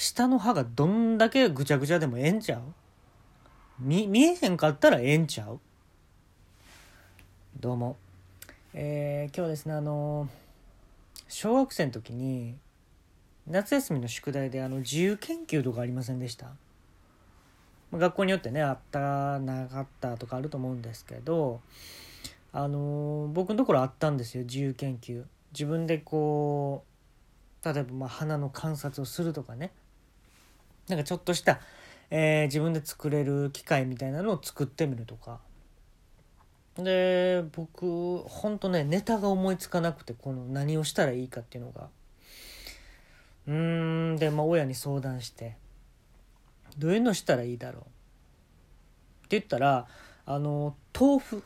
下の歯がどんだけぐちゃぐちゃでもええんちゃう？見見えへんかったらええんちゃう？どうもえー、今日ですねあの小学生の時に夏休みの宿題であの自由研究とかありませんでした？学校によってねあったなかったとかあると思うんですけどあの僕のところあったんですよ自由研究。自分でこう例えばまあ花の観察をするとかね。なんかちょっとした、えー、自分で作れる機械みたいなのを作ってみるとか。で僕ほんとねネタが思いつかなくてこの何をしたらいいかっていうのが。うーんでまあ親に相談してどういうのしたらいいだろう？って言ったらあの豆腐。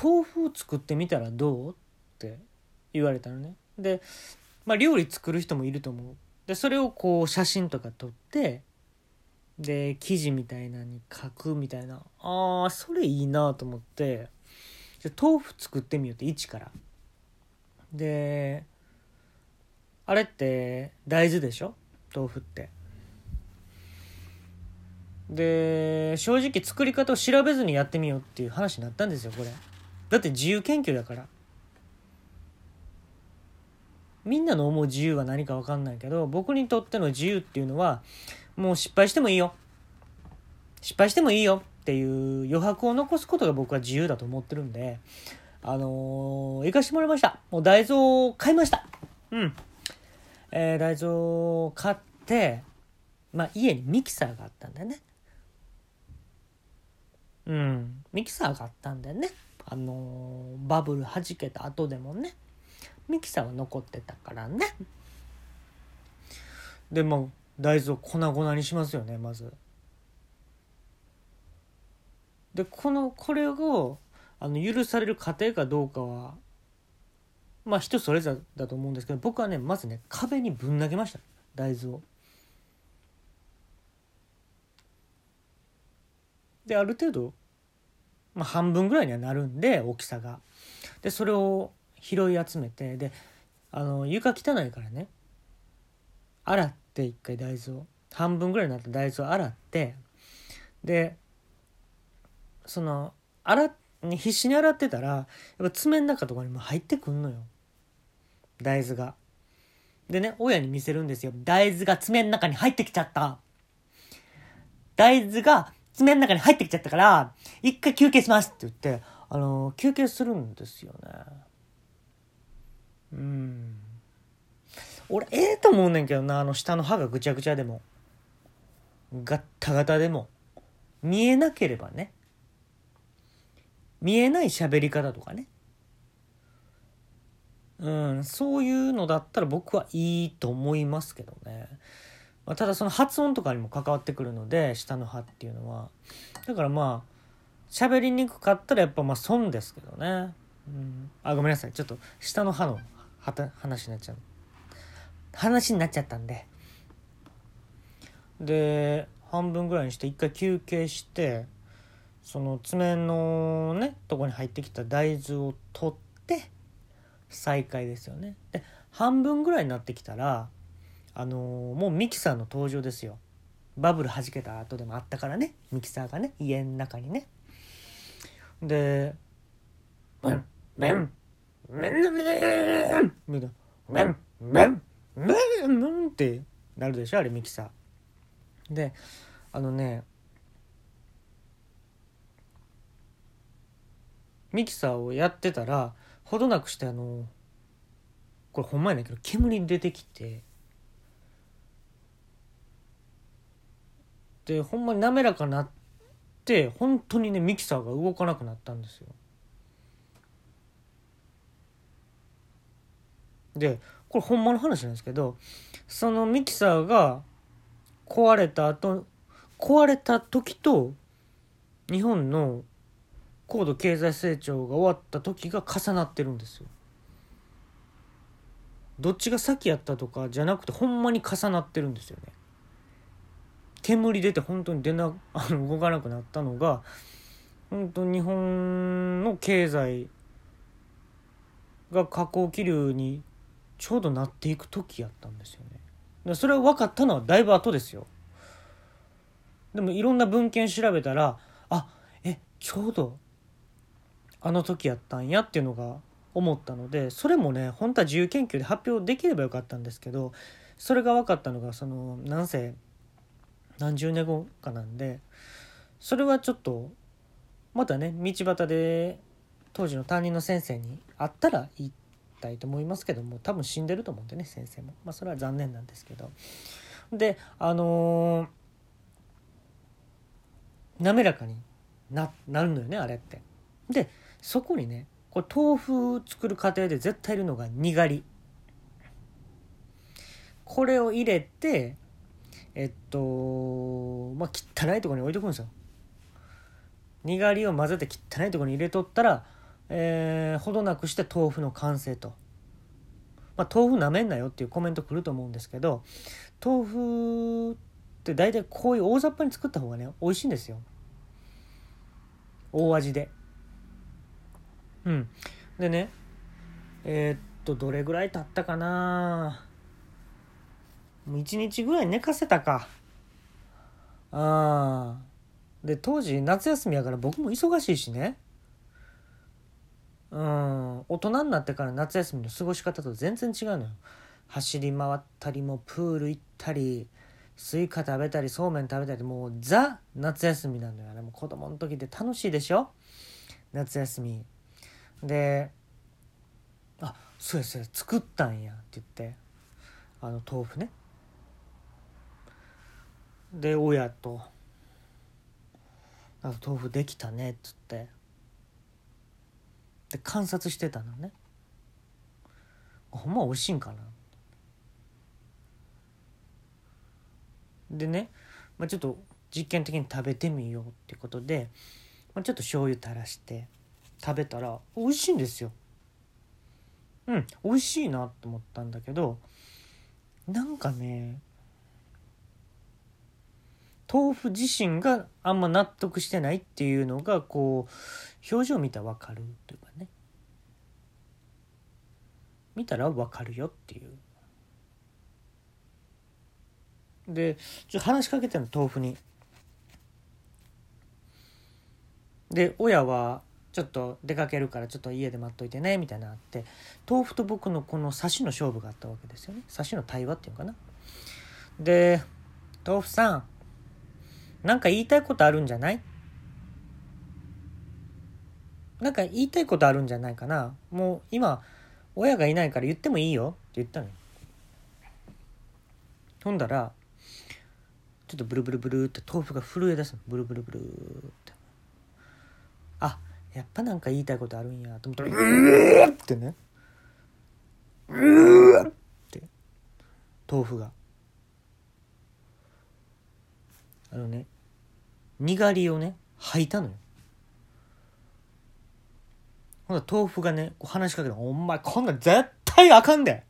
豆腐を作ってみたらどう？って言われたのね。でまあ料理作る人もいると思う。でそれをこう写真とか撮ってで記事みたいなに書くみたいな。あーそれいいなと思って。じゃ豆腐作ってみようって一から。であれって大豆でしょ？豆腐って。で正直作り方を調べずにやってみようっていう話になったんですよこれ。だって自由研究だから。みんなの思う自由は何か分かんないけど僕にとっての自由っていうのはもう失敗してもいいよ。失敗してもいいよ。っていう余白を残すことが僕は自由だと思ってるんであのー、行かしてもらいました。もう大豆を買いました。うん。えー、大豆を買ってまあ家にミキサーがあったんだよね。うん。ミキサーがあったんだよね。あのー、バブル弾けた後でもね。ミキサーは残ってたからねでも大豆を粉々にしますよねまずでこのこれをあの許される過程かどうかはまあ人それぞれだと思うんですけど僕はねまずね壁にぶん投げました大豆を。である程度、まあ、半分ぐらいにはなるんで大きさが。でそれを拾い集めてであの床汚いからね洗って一回大豆を半分ぐらいになった大豆を洗ってでその洗必死に洗ってたらやっぱ爪の中とかにも入ってくんのよ大豆が。でね親に見せるんですよ大豆が爪の中に入ってきちゃった大豆が爪の中に入ってきちゃったから一回休憩しますって言ってあの休憩するんですよね。うん。俺ええと思うねんけどなあの下の歯がぐちゃぐちゃでも。ガッタガタでも。見えなければね。見えない喋り方とかね。うんそういうのだったら僕はいいと思いますけどね、まあ、ただその発音とかにも関わってくるので下の歯っていうのは。だからまあ喋りにくかったらやっぱまあ損ですけどね、うん、あごめんなさい。ちょっと下の歯のはた話になっちゃう。話になっちゃったんで。で半分ぐらいにして一回休憩してその爪のねとこに入ってきた大豆を取って再開ですよね。で半分ぐらいになってきたらあのー、もうミキサーの登場ですよ。バブル弾けた後でもあったからね。ミキサーがね家の中にね。で「ブンブンメンメンみたいなメンメンメンメンってなるでしょあれミキサーであのねミキサーをやってたらほどなくしてあのこれほんまやねんけど煙出てきてでほん。まに滑らかなって本当にねミキサーが動かなくなったんですよでこれほんまの話なんですけどそのミキサーが壊れた後壊れた時と日本の高度経済成長が終わった時が重なってるんですよ。どっちが先やったとかじゃなくてほんまに重なってるんですよね。煙出て本当に出なあの動かなくなったのが本当日本の経済が下降気流にちょうどなっていく時やったんですよね。それは分かったのはだいぶ後ですよ。でもいろんな文献調べたらあえちょうどあの時やったんやっていうのが思ったのでそれもね本当は自由研究で発表できればよかったんですけどそれが分かったのがそのなんせ何十年後かなんでそれはちょっとまたね道端で当時の担任の先生に会ったら言いたいと思いますけども多分死んでると思うんでね先生も。まあそれは残念なんですけど。であのー、滑らかにななるのよねあれって。でそこにねこれ豆腐作る過程で絶対いるのがにがり。これを入れてえっとまあ汚いところに置いとくんですよ。にがりを混ぜて汚いところに入れとったら、えー、ほどなくして豆腐の完成と。まあ、豆腐なめんなよっていうコメントくると思うんですけど豆腐って大体こういう大雑把に作った方がね美味しいんですよ。大味で。うん。でねえー、っとどれぐらい経ったかな。もう1日ぐらい寝かせたか。ああで当時夏休みやから僕も忙しいしね。うん。大人になってから夏休みの過ごし方と全然違うのよ。走り回ったりもプール行ったりスイカ食べたりそうめん食べたりもうザ夏休みなのよね。も子供の時って楽しいでしょ？夏休み。であそうやそうや作ったんやって言って。あの豆腐ね。で親と「あ豆腐できたね」っつって。で観察してたのね。ほんま美味しいんかな。でね、まあ、ちょっと実験的に食べてみようってことで、まあ、ちょっと醤油垂らして食べたら美味しいんですよ。うん美味しいなと思ったんだけどなんかね豆腐自身があんま納得してないっていうのがこう表情見たら分かるというかね。見たら分かるよっていう。でちょ話しかけてるの豆腐に。で親はちょっと出かけるからちょっと家で待っといてねみたいなあって豆腐と僕のこの差しの勝負があったわけですよね。差しの対話っていうかな。で豆腐さんなんか言いたいことあるんじゃない？なんか言いたいことあるんじゃないかな？もう今親がいないから言ってもいいよ？って言ったのよ。ほんだらちょっとブルブルブルって豆腐が震え出すの。ブルブルブルって。あやっぱなんか言いたいことあるんや。と思ったら「うーってね「うーって。豆腐が。あのねにがりをね吐いたのよ。ほん豆腐がねこう話しかけて「お前こんなん絶対あかんで!」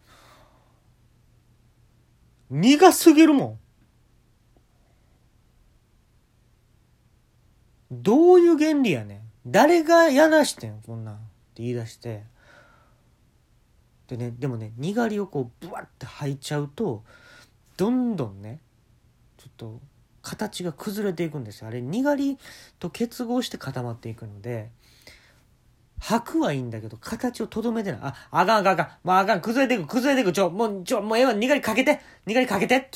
苦すぎるもん。どういう原理やねん。誰がやらしてんこんなんって言い出して。でねでもねにがりをこうブワッて吐いちゃうとどんどんねちょっと形が崩れていくんですよ。あれにがりと結合して固まっていくので吐くはいいんだけど形をとどめてない。ああかんあかんあかん。もうあかん。崩れていく崩れていく。ちょもうちょもうええわ。にがりかけて。にがりかけて。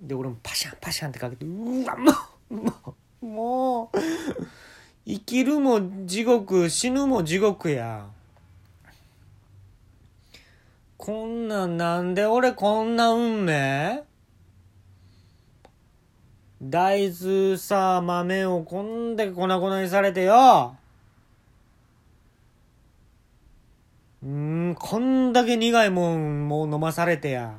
で俺もパシャンパシャンってかけて。うわもうもうもう。生きるも地獄死ぬも地獄や。こんなんなんで俺こんな運命？大豆さ、豆をこんだけ粉々にされてよ。うん、こんだけ苦いもんもう飲まされてや。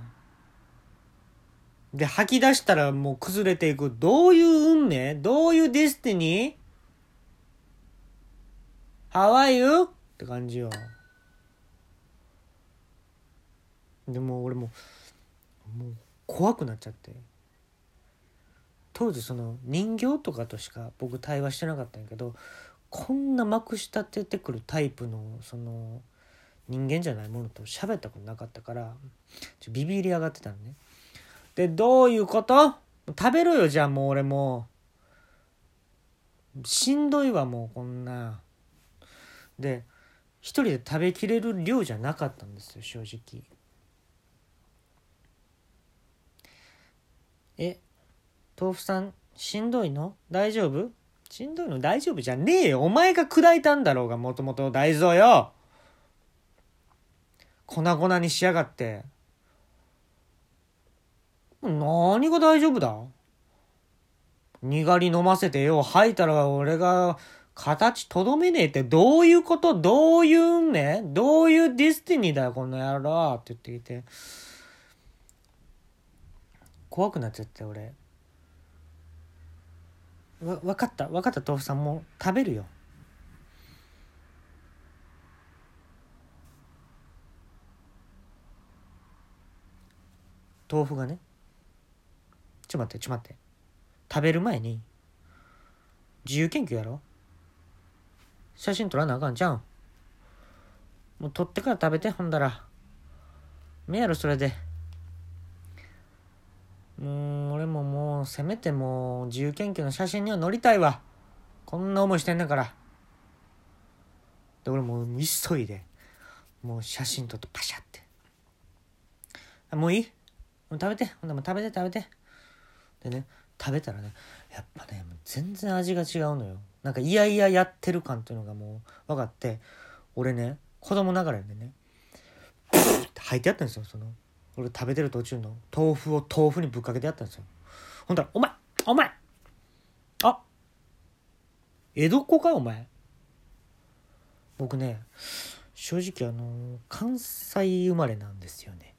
で、吐き出したらもう崩れていく。どういう運命？どういう destiny ?How are you? って感じよ。でも俺ももう怖くなっちゃって。当時その人形とかとしか僕対話してなかったんやけどこんなまくし立ててくるタイプのその人間じゃないものと喋ったことなかったからちょビビり上がってたのね。でどういうこと？食べろよじゃあもう俺も。しんどいわもうこんな。で一人で食べきれる量じゃなかったんですよ正直。え豆腐さんしんどいの？大丈夫？しんどいの大丈夫じゃねえよ。お前が砕いたんだろうがもともと大豆をよ。粉々にしやがって。何が大丈夫だ？にがり飲ませてよ吐いたら俺が形とどめねえって。どういうこと？どういうんね？どういう destiny だよこの野郎って言ってきて。怖くなっちゃって俺。わ分かった。分かった豆腐さんも食べるよ。豆腐がね。ちょ待ってちょ待って。食べる前に。自由研究やろ？写真撮らなあかんじゃん。もう撮ってから食べてほんだら。目やろそれでもう俺もうせめてもう自由研究の写真には載りたいわ。こんな思いしてんだから。で俺もう急いでもう写真撮ってパシャって。もういい？もう食べて。ほんでも食べて食べて。でね食べたらねやっぱね全然味が違うのよ。なんかいやいややってる感っていうのがもう分かって。俺ね子供ながらでねプーって吐いてやったんですよその。俺食べてる途中の。豆腐を豆腐にぶっかけてやったんですよ。ほんだら「お前お前。あ江戸っ子かお前」僕ね正直あの関西生まれなんですよね。